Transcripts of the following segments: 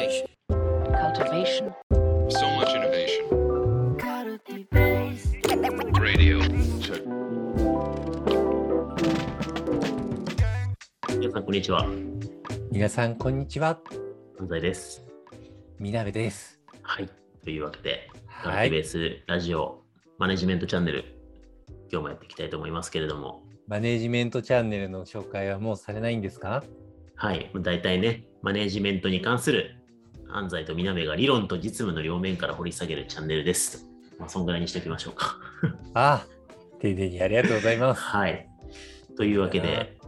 Cultivation. cultivation, So much innovation. Radio. Check. 皆さん、こんにちは。皆さん、こんにちは。安西です。みなべです。はい。というわけで、ガはいラケベースラジオマネジメントチャンネル、今日もやっていきたいと思いますけれども、マネジメントチャンネルの紹介はもうされないんですか？はい。大体ね、マネジメントに関する安西と南が理論と実務の両面から掘り下げるチャンネルです。まあ、そんぐらいにしておきましょうか。ああ、丁寧にありがとうございます。はい。というわけで、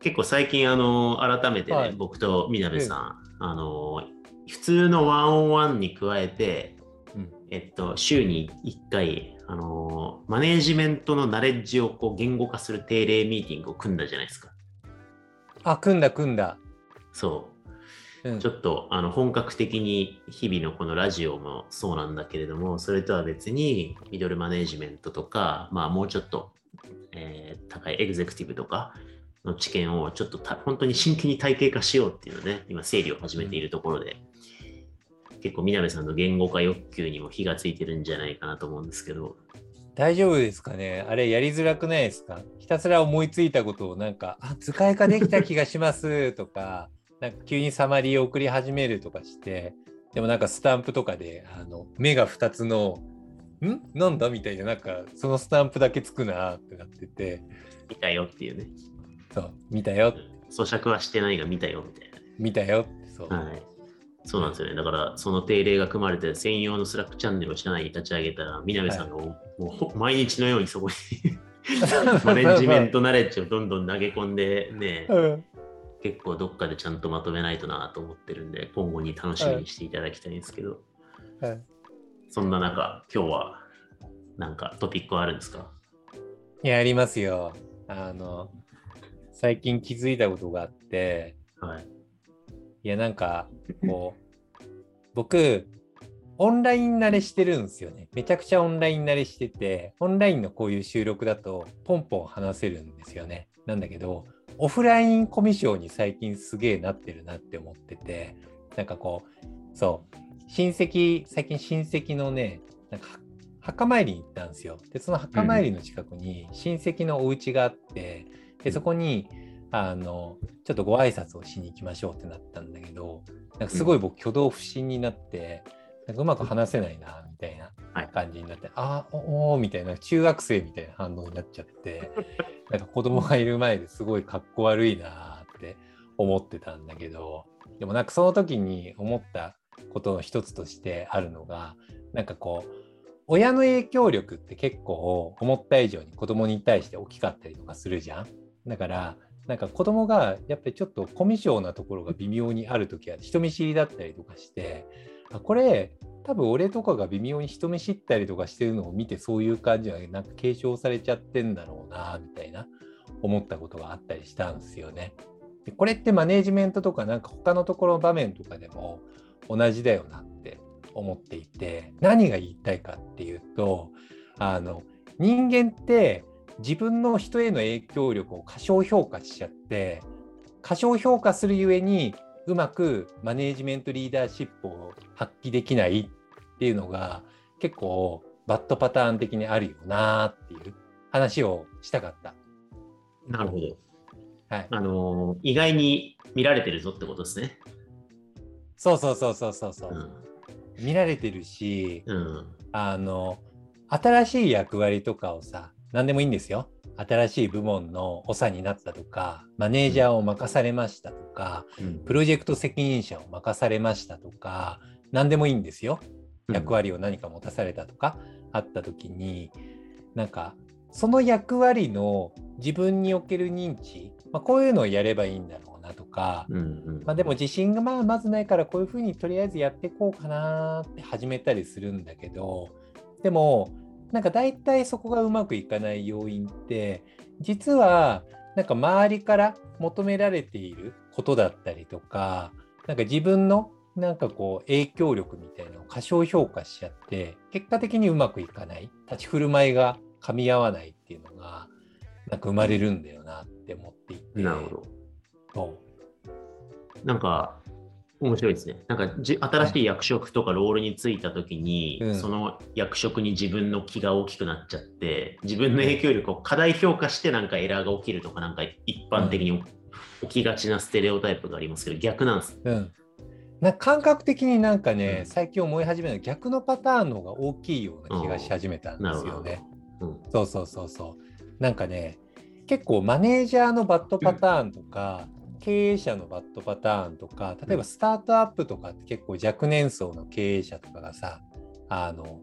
結構最近、あの、改めてね、はい僕とみなべさん、あの、普通のワンオンワンに加えて、うんえっと、週に1回、あの、マネージメントのナレッジをこう言語化する定例ミーティングを組んだじゃないですか。あ、組んだ組んだ。そう。うん。ちょっとあの本格的に日々のこのラジオもそうなんだけれども、それとは別にミドルマネジメントとか、まあもうちょっと、えー高いエグゼクティブとかの知見をちょっとた本当に真剣に体系化しようっていうので、今整理を始めているところで、結構南さんの言語化欲求にも火がついてるんじゃないかなと思うんですけど、大丈夫ですかね？あれやりづらくないですか？ひたすら思いついたことをなんか、あ、図解化できた気がしますとか、なんか急にサマリーを送り始めるとかして、でもなんかスタンプとかで、あの、目が2つの、ん？なんだみたいな、なんかそのスタンプだけつくなってなってて、見たよっていうね、そう、見たよ、咀嚼はしてないが見たよみたいな。見たよって、そう。はい。そうなんですよね。だから、その定例が組まれて、専用のスラックチャンネルを社内に立ち上げたら、南さんがもう,、もうほ毎日のようにそこに マネジメントナレッジをどんどん投げ込んでね、うん結構どっかでちゃんとまとめないとなと思ってるんで、今後に楽しみにしていただきたいんですけど、はいそんな中、今日はなんかトピックはあるんですか？いや、ありますよ。あの、最近気づいたことがあって、はい。いや、なんか、こう、僕、オンライン慣れしてるんですよね。めちゃくちゃオンライン慣れしてて、オンラインのこういう収録だと、ポンポン話せるんですよね。なんだけど、オフラインコミュ障に最近すげえなってるなって思ってて、なんかこう、そう、親戚、最近親戚のね、なんか墓参りに行ったんですよ。で、その墓参りの近くに親戚のお家があって、で、そこに、あの、ちょっとご挨拶をしに行きましょうってなったんだけど、なんかすごい僕挙動不審になって、なんかうまく話せないな、みたいなはい感じになって、あーおおーみたいな、中学生みたいな反応になっちゃって、なんか子供がいる前ですごいかっこ悪いなって思ってたんだけど、でもなんかその時に思ったことの一つとしてあるのが、なんかこう、親の影響力って結構思った以上に子供に対して大きかったりとかするじゃん。だから、なんか子供がやっぱりちょっとコミュ障なところが微妙にある時は人見知りだったりとかして、あこれ多分俺とかが微妙に人見知ったりとかしてるのを見てそういう感じがなんか継承されちゃってんだろうなみたいな思ったことがあったりしたんですよね。でこれってマネージメントとかなんか他のところの場面とかでも同じだよなって思っていて何が言いたいかっていうとあの人間って自分の人への影響力を過小評価しちゃって過小評価するゆえにうまくマネージメントリーダーシップを発揮できないっていうのが結構バッドパターン的にあるよなっていう話をしたかった。なるほど。はい、あのー意外に見られてるぞってことですね。そうそうそうそうそうそう、うん。見られてるしうん。あの新しい役割とかをさ何でもいいんですよ新しい部門の長になったとかマネージャーを任されましたとかうん。プロジェクト責任者を任されましたとか何でもいいんですよ。役割を何か持たされたとかあった時になんかその役割の自分における認知、まあ、こういうのをやればいいんだろうなとか、うんうん。まあ、でも自信がまあまずないからこういうふうにとりあえずやっていこうかなって始めたりするんだけどでもなんか大体そこがうまくいかない要因って実はなんか周りから求められていることだったりとかなんか自分のなんかこう影響力みたいなのを過小評価しちゃって結果的にうまくいかない。立ち振る舞いが噛み合わないっていうのがなんか生まれるんだよなって思っていて。なるほど。そう。なんか、面白いですね。なんかじ新しい役職とかロールに就いたときに、うんその役職に自分の気が大きくなっちゃって、自分の影響力を過大評価してなんかエラーが起きるとか、なんか一般的に起きがちなステレオタイプがありますけど、逆なんです。うん。な感覚的になんかね、うん最近思い始めたのは逆のパターンの方が大きいような気がし始めたん。ですよね。うんそうそうそうそう。なんかね、結構マネージャーのバッドパターンとか、経営者のバッドパターンとか、例えばスタートアップとかって結構若年層の経営者とかがさ、あの、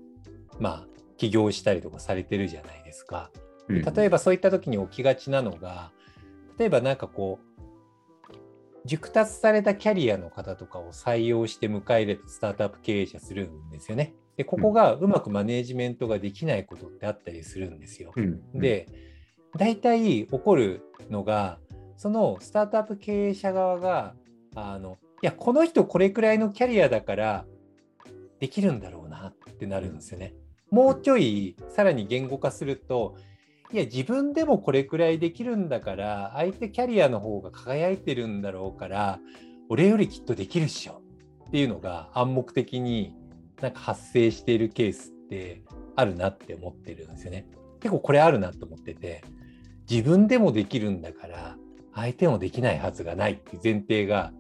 まあ、起業したりとかされてるじゃないですか。うん例えばそういった時に起きがちなのが、例えばなんかこう、熟達されたキャリアの方とかを採用して迎え入れたスタートアップ経営者するんですよね。で、ここがうまくマネージメントができないことってあったりするんですよ。うん、で、大体起こるのが、そのスタートアップ経営者側が、あの、いや、この人これくらいのキャリアだからできるんだろうなってなるんですよね。もうちょいさらに言語化すると、いや、自分でもこれくらいできるんだから、相手キャリアの方が輝いてるんだろうから、俺よりきっとできるっしょっていうのが暗黙的になんか発生しているケースってあるなって思ってるんですよね。結構これあるなと思ってて、自分でもできるんだから、相手もできないはずがないっていう前提が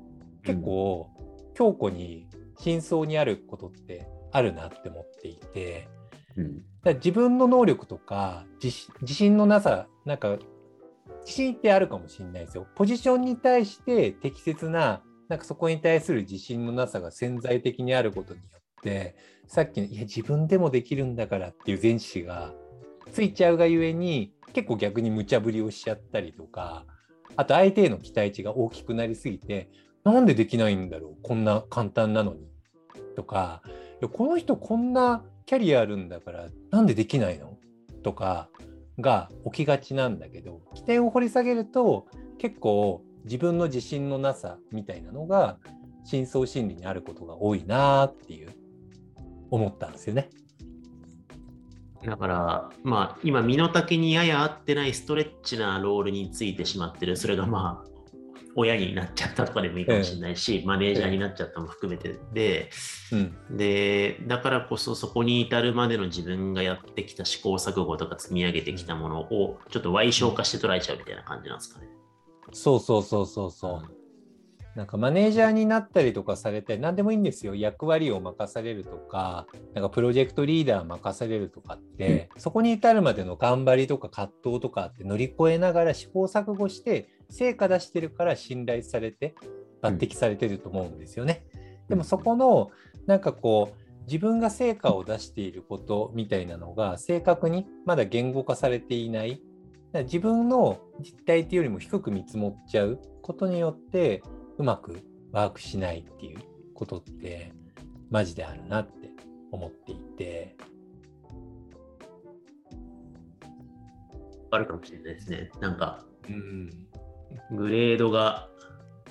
結構強固に真相にあることってあるなって思っていて、うん。だ自分の能力とか自信のなさなんか自信ってあるかもしれないですよ。ポジションに対して適切ななんかそこに対する自信のなさが潜在的にあることによってさっきのいや自分でもできるんだからっていう前視がついちゃうがゆえに結構逆に無茶ぶりをしちゃったりとかあと相手への期待値が大きくなりすぎてなんでできないんだろうこんな簡単なのにとかこの人こんなキャリアあるんだからなんでできないの？とかが起きがちなんだけど起点を掘り下げると結構自分の自信のなさみたいなのが深層心理にあることが多いなっていう思ったんですよね。だから、まあ、今、身の丈にやや合ってないストレッチなロールについてしまってる、それがまあ、親になっちゃったとかでもいいかもしれないし、マネージャーになっちゃったも含めてで、うん、で、だからこそそこに至るまでの自分がやってきた試行錯誤とか積み上げてきたものをちょっと歪小化して捉えちゃうみたいな感じなんですかね。そうそうそうそうそう。なんかマネージャーになったりとかされて何でもいいんですよ。役割を任されるとかなんかプロジェクトリーダー任されるとかって、そこに至るまでの頑張りとか葛藤とかって乗り越えながら試行錯誤して成果出してるから信頼されて抜擢されてると思うんですよね。でもそこのなんかこう自分が成果を出していることみたいなのが正確にまだ言語化されていない。自分の実態っていうよりも低く見積もっちゃうことによってうまくワークしないっていうことってマジであるなって思っていて。あるかもしれないですね。なんか、うん。グレードが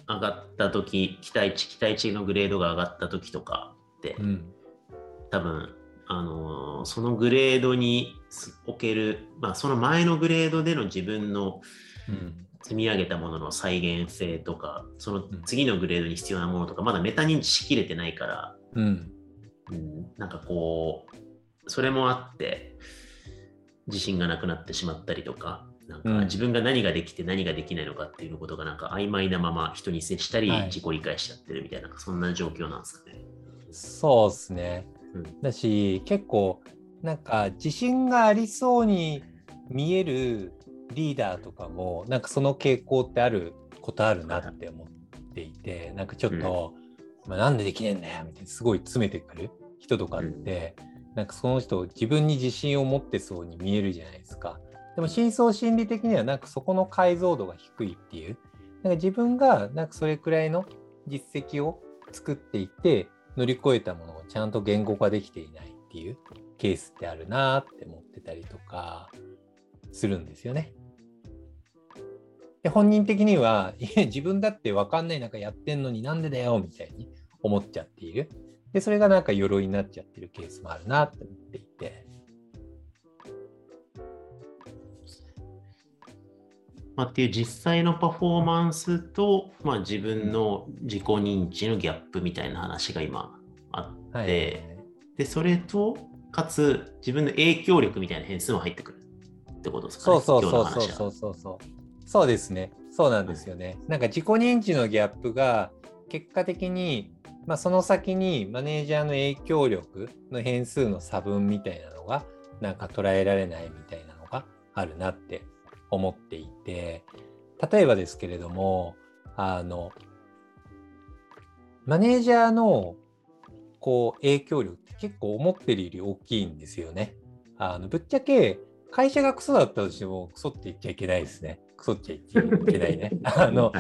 上がった時期待値、期待値のグレードが上がった時とかって、うん。多分、あのーそのグレードにおける、まあ、その前のグレードでの自分のうん積み上げたものの再現性とか、その次のグレードに必要なものとか、まだメタ認知しきれてないから、うん。うん、なんかこう、それもあって、自信がなくなってしまったりとか、なんかうん。自分が何ができて何ができないのかっていうことがなんか曖昧なまま人に接したり、はい。自己理解しちゃってるみたいな、そんな状況なんですかね。そうですね。うん。だし結構なんか自信がありそうに見えるリーダーとかもなんかその傾向ってあることあるなって思っていてなんかちょっと、まあ、なんでできねえんだよみたいなすごい詰めてくる人とかって、なんかその人自分に自信を持ってそうに見えるじゃないですか。でも深層心理的にはなんかそこの解像度が低いっていうなんか自分がなんかそれくらいの実績を作っていて乗り越えたものをちゃんと言語化できていないっていうケースってあるなって思ってたりとかするんですよね。で本人的にはいや自分だって分かんない中やってんのになんでだよみたいに思っちゃっている。でそれがなんか鎧になっちゃってるケースもあるなって思っていて。まあ、っていう実際のパフォーマンスと、まあ、自分の自己認知のギャップみたいな話が今あって、はい。でそれとかつ自分の影響力みたいな変数も入ってくるってことですかねそうそうそうそうそうそうそう。そうですね。そうなんですよね。なんか自己認知のギャップが結果的に、まあ、その先にマネージャーの影響力の変数の差分みたいなのがなんか捉えられないみたいなのがあるなって思っていて例えばですけれどもあのマネージャーのこう影響力って結構思ってるより大きいんですよね。あのぶっちゃけ会社がクソだったとしてもクソって言っちゃいけないですね。クソって言っちゃいけないね。あの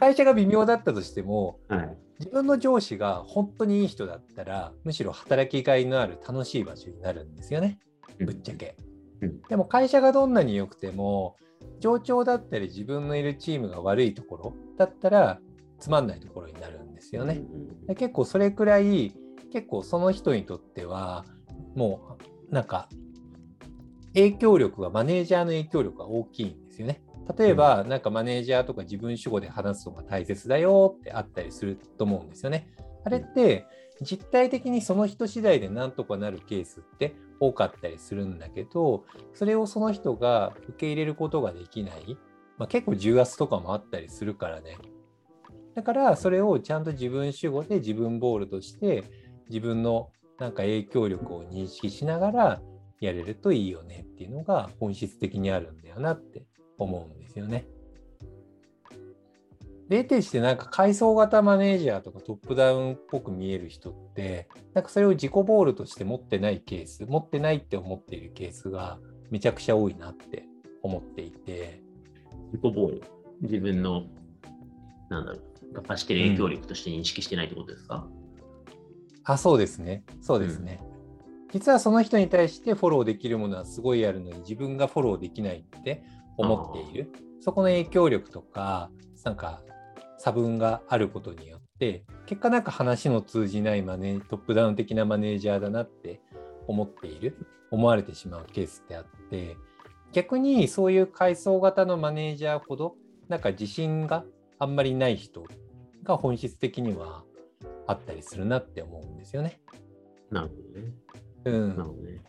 会社が微妙だったとしてもはい自分の上司が本当にいい人だったらむしろ働きがいのある楽しい場所になるんですよね。ぶっちゃけうん。でも会社がどんなに良くても上長だったり自分のいるチームが悪いところだったらつまんないところになるんですよね。で結構それくらい結構その人にとってはもうなんか影響力がマネージャーの影響力が大きいんですよね。例えば、なんかマネージャーとか自分主語で話すのが大切だよってあったりすると思うんですよね。あれって実体的にその人次第でなんとかなるケースって多かったりするんだけどそれをその人が受け入れることができない、まあ、結構重圧とかもあったりするからねだからそれをちゃんと自分主語で自分ボールとして自分のなんか影響力を認識しながらやれるといいよねっていうのが本質的にあるんだよなって思うんですよね。例定してなんか階層型マネージャーとかトップダウンっぽく見える人ってなんかそれを自己ボールとして持ってないケース持ってないって思っているケースがめちゃくちゃ多いなって思っていて。自己ボール。自分のなんだろうが発してる影響力として認識してないってことですか、あそうですね。そうですね、実はその人に対してフォローできるものはすごいあるのに自分がフォローできないって思っているそこの影響力とかなんか差分があることによって結果なんか話の通じないマネトップダウン的なマネージャーだなって思っている思われてしまうケースってあって逆にそういう階層型のマネージャーほどなんか自信があんまりない人が本質的にはあったりするなって思うんですよね。なるほどね。うんなるほどね。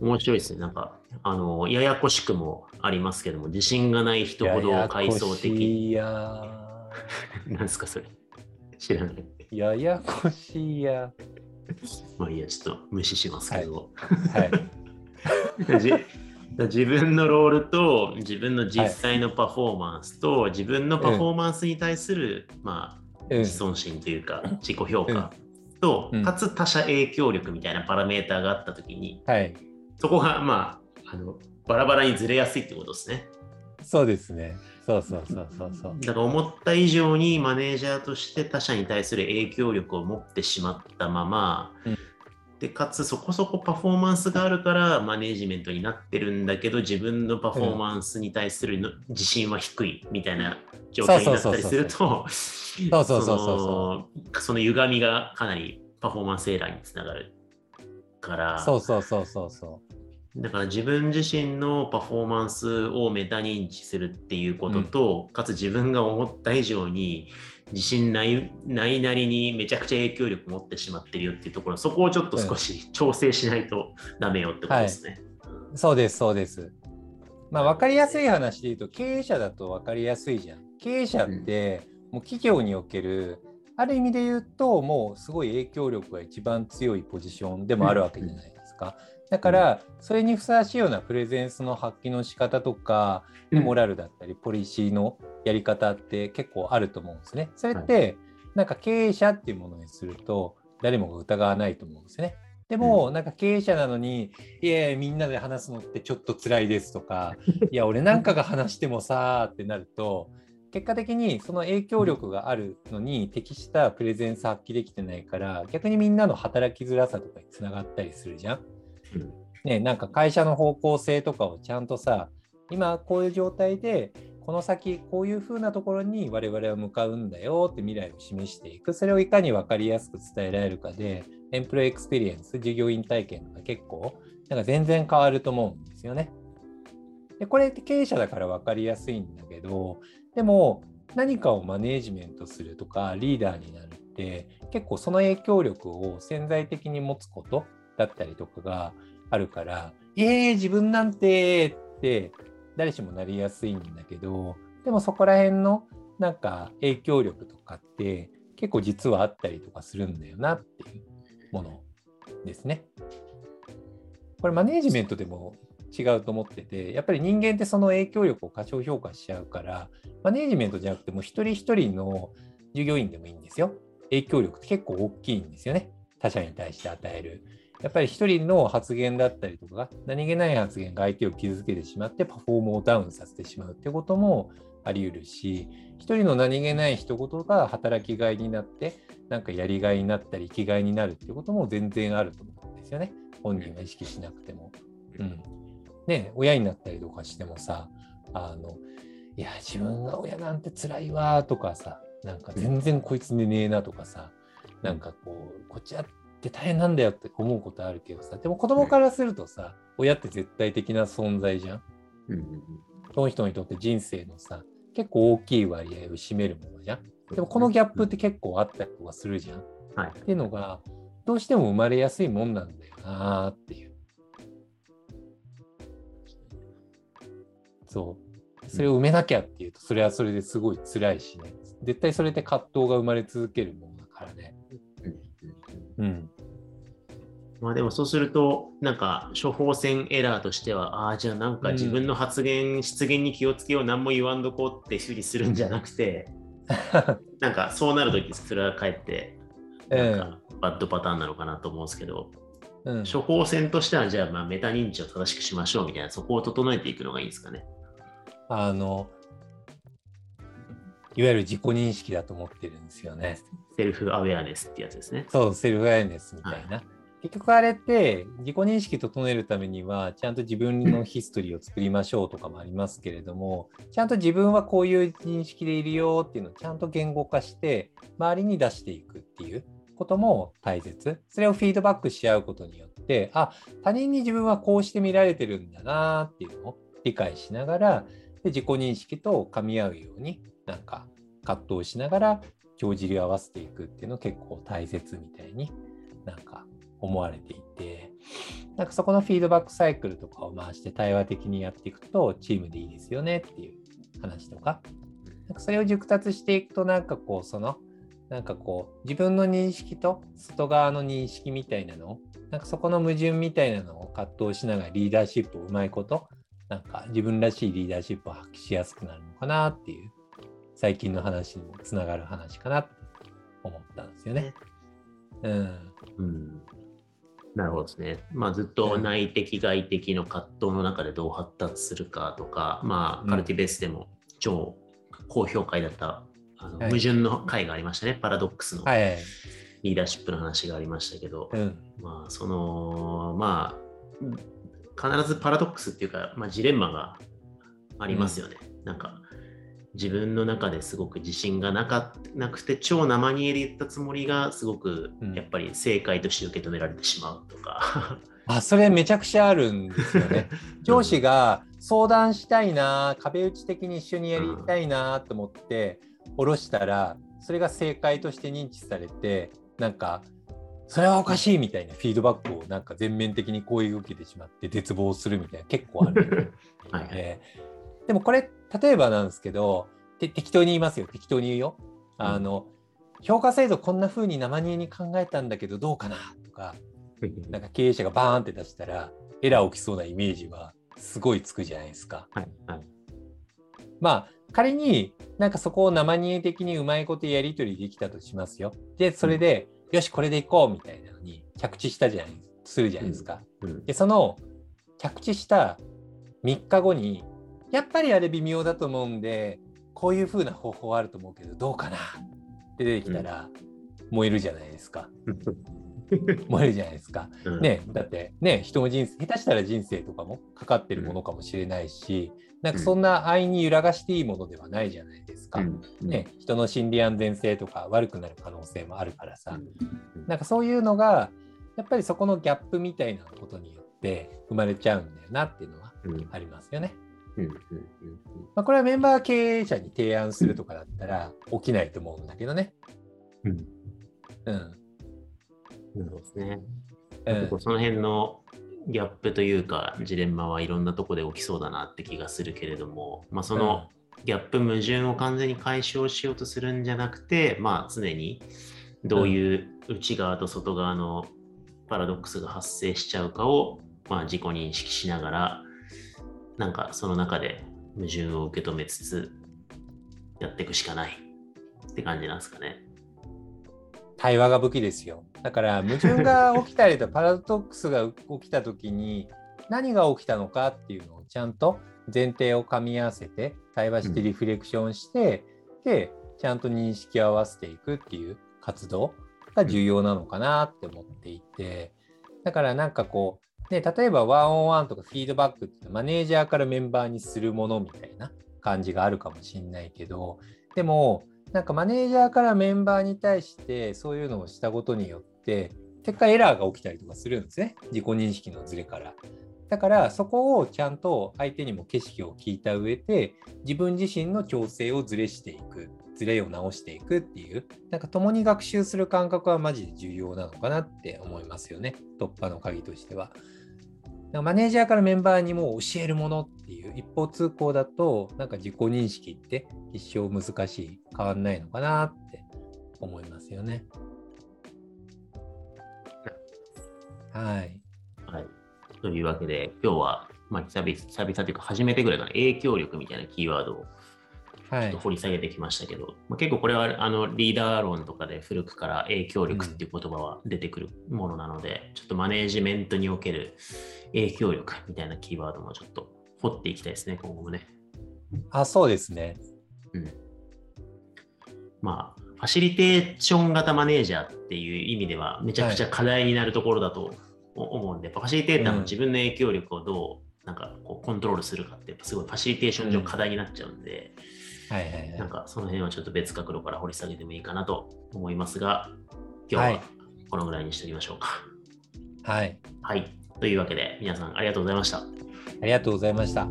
面白いですね。なんか、あの、ややこしくもありますけども、自信がない人ほど階層的に。やや なんですか、それ。知らない。や。ややこしいや。まあいいや、ちょっと無視しますけど。はい。じ自分のロールと自分の実際のパフォーマンスと、自分のパフォーマンスに対する、まあ、うん自尊心というか、自己評価と、うんかつ他者影響力みたいなパラメーターがあったときに、はい。そこが、まあ、あのバラバラにずれやすいってことですね。そうですね。そうそうそうそうそう。だから思った以上にマネージャーとして他者に対する影響力を持ってしまったまま、うんでかつそこそこパフォーマンスがあるからマネージメントになってるんだけど自分のパフォーマンスに対するの自信は低いみたいな状態になったりするとその歪みがかなりパフォーマンスエラーにつながるからそうそうそうそうそだから自分自身のパフォーマンスをメタ認知するっていうことと、かつ自分が思った以上に自信ないないなりにめちゃくちゃ影響力持ってしまってるよっていうところそこをちょっと少し調整しないとダメよってことですね。う。そうです、そうです。まあ、分かりやすい話で言うと、経営者だと分かりやすいじゃん。経営者って、もう企業における、ある意味で言うと、もうすごい影響力が一番強いポジションでもあるわけじゃないですか。だから、それにふさわしいようなプレゼンスの発揮の仕方とか、モラルだったり、ポリシーのやり方って結構あると思うんですね。それって、なんか経営者っていうものにすると、誰もが疑わないと思うんですね。でも、なんか経営者なのに、いやいや、みんなで話すのってちょっと辛いですとか、いや、俺なんかが話してもさーってなると、結果的にその影響力があるのに適したプレゼンス発揮できてないから、逆にみんなの働きづらさとかにつながったりするじゃん。ね、なんか会社の方向性とかをちゃんとさ、今こういう状態で、この先こういう風なところに我々は向かうんだよって未来を示していく。それをいかに分かりやすく伝えられるかで、 employee experience、従業員体験とか結構、なんか全然変わると思うんですよね。でこれって経営者だから分かりやすいんだけどでも何かをマネージメントするとかリーダーになるって結構その影響力を潜在的に持つことだったりとかがあるから「えー、自分なんて」って誰しもなりやすいんだけどでもそこら辺のなんか影響力とかって結構実はあったりとかするんだよなっていうものですね。これマネージメントでも違うと思っててやっぱり人間ってその影響力を過小評価しちゃうからマネージメントじゃなくても一人一人の従業員でもいいんですよ。影響力って結構大きいんですよね。他者に対して与える。やっぱり一人の発言だったりとか、何気ない発言が相手を傷つけてしまってパフォームをダウンさせてしまうってこともあり得るし、一人の何気ない一言が働きがいになって、なんかやりがいになったり生きがいになるってことも全然あると思うんですよね。本人は意識しなくても。うん。ね、親になったりとかしてもさ、あの、いや、自分が親なんて辛いわとかさ、なんか全然こいつ寝ねえなとかさ、なんかこう、こっちやって大変なんだよって思うことあるけどさ、でも子供からするとさ、親って絶対的な存在じゃん。うんうんうんその人にとって人生のさ、結構大きい割合を占めるものじゃん。でもこのギャップって結構あったりとかするじゃん。はい。っていうのが、どうしても生まれやすいもんなんだよなーっていう。そう。それを埋めなきゃっていうと、それはそれですごい辛いしね。絶対それって葛藤が生まれ続けるものだからね。うんうんうん。まあでもそうすると、なんか処方箋エラーとしては、ああ、じゃあなんか自分の発言、失言に気をつけよう、何も言わんどこうって修理するんじゃなくて、なんかそうなるとき、それはかえって、なんかバッドパターンなのかなと思うんですけど、うん、処方箋としては、じゃあまあメタ認知を正しくしましょうみたいな、そこを整えていくのがいいんですかね。あの、いわゆる自己認識だと思ってるんですよね。セルフアウェアネスってやつですね。そう、セルフアウェアネスみたいな。結局あれって自己認識整えるためにはちゃんと自分のヒストリーを作りましょうとかもありますけれどもちゃんと自分はこういう認識でいるよっていうのをちゃんと言語化して周りに出していくっていうことも大切それをフィードバックし合うことによってあ他人に自分はこうして見られてるんだなっていうのを理解しながらで自己認識と噛み合うようになんか葛藤しながら帳尻を合わせていくっていうの結構大切みたいになんか思われていて、なんかそこのフィードバックサイクルとかを回して対話的にやっていくとチームでいいですよねっていう話とか、なんかそれを熟達していくとなんかこうその、なんかこう自分の認識と外側の認識みたいなのを、なんかそこの矛盾みたいなのを葛藤しながらリーダーシップをうまいこと、なんか自分らしいリーダーシップを発揮しやすくなるのかなっていう、最近の話にもつながる話かなって思ったんですよね。うん。うんなるほどですね。まあずっと内的外的の葛藤の中でどう発達するかとか、まあうんカルティベースでも超高評価だったあのはい矛盾の回がありましたね。パラドックスのはいはい。リーダーシップの話がありましたけど、うん。まあそのまあ必ずパラドックスっていうか、まあ、ジレンマがありますよね。なんか自分の中ですごく自信がなかなくて超生煮えで言ったつもりがすごくうんやっぱり正解として受け止められてしまうとか。あ、それめちゃくちゃあるんですよね。上司が相談したいな、壁打ち的に一緒にやりたいなと思って下ろしたら、それが正解として認知されて、なんか、それはおかしいみたいなフィードバックをなんか全面的に攻撃を受けてしまって絶望するみたいな結構ある。はいはいえーでもこれ例えばなんですけどて適当に言いますよ適当に言うよ。あの、評価制度こんな風に生煮えに考えたんだけどどうかなとかなんか経営者がバーンって出したらエラー起きそうなイメージはすごいつくじゃないですか。はいはいまあ仮になんかそこを生煮え的にうまいことやり取りできたとしますよ。でそれで、よしこれでいこうみたいなのに着地したじゃないするじゃないですか。うんでその着地した3日後にやっぱりあれ微妙だと思うんでこういう風な方法あると思うけどどうかな？って出てきたら、燃えるじゃないですか。燃えるじゃないですか。うん。ね、だってね人の人生下手したら人生とかもかかってるものかもしれないし、なんかそんな安易に揺らがしていいものではないじゃないですか。うん。ね、人の心理安全性とか悪くなる可能性もあるからさ、うん。なんかそういうのがやっぱりそこのギャップみたいなことによって生まれちゃうんだよなっていうのはうん。ありますよね。うんうんうんまあ、これはメンバー経営者に提案するとかだったら起きないと思うんだけどね。うん。うん。なるほどですね。その辺のギャップというか、ジレンマはいろんなとこで起きそうだなって気がするけれども、まあ、そのギャップ、矛盾を完全に解消しようとするんじゃなくて、まあ、常にどういう内側と外側のパラドックスが発生しちゃうかを、まあ、自己認識しながら、なんかその中で矛盾を受け止めつつ、やっていくしかないって感じなんですかね。対話が武器ですよ。だから矛盾が起きたりと パラドックスが起きた時に何が起きたのかっていうのをちゃんと前提を噛み合わせて対話してリフレクションして、でちゃんと認識を合わせていくっていう活動が重要なのかなって思っていてだからなんかこう、ね、例えばワンオンワンとかフィードバックってマネージャーからメンバーにするものみたいな感じがあるかもしれないけどでもなんかマネージャーからメンバーに対してそういうのをしたことによって結果エラーが起きたりとかするんですね自己認識のズレから。だからそこをちゃんと相手にも景色を聞いた上で自分自身の調整をずれしていくズレを直していくっていうなんか共に学習する感覚はマジで重要なのかなって思いますよね突破の鍵としては。マネージャーからメンバーにも教えるものっていう一方通行だとなんか自己認識って一生難しい変わんないのかなって思いますよね。はい。はい。というわけで、今日は、まあ、久々久々というか、初めてぐらいかな、影響力みたいなキーワードをちょっと。掘り下げてきましたけど、まあ、結構これはあのリーダー論とかで古くから影響力っていう言葉は出てくるものなので、ちょっとマネージメントにおける影響力みたいなキーワードもちょっと掘っていきたいですね、今後もね。あ、そうですね。うん。まあ、ファシリテーション型マネージャーっていう意味では、めちゃくちゃ課題になるところだと思うんで、やっぱファシリテーターも自分の影響力をどうなんかこうコントロールするかって、やっぱすごいファシリテーション上課題になっちゃうんで、はいはいはい。なんかその辺はちょっと別角度から掘り下げてもいいかなと思いますが、今日ははいこのぐらいにしておきましょうか。はい。はい。というわけで、皆さんありがとうございました。ありがとうございました。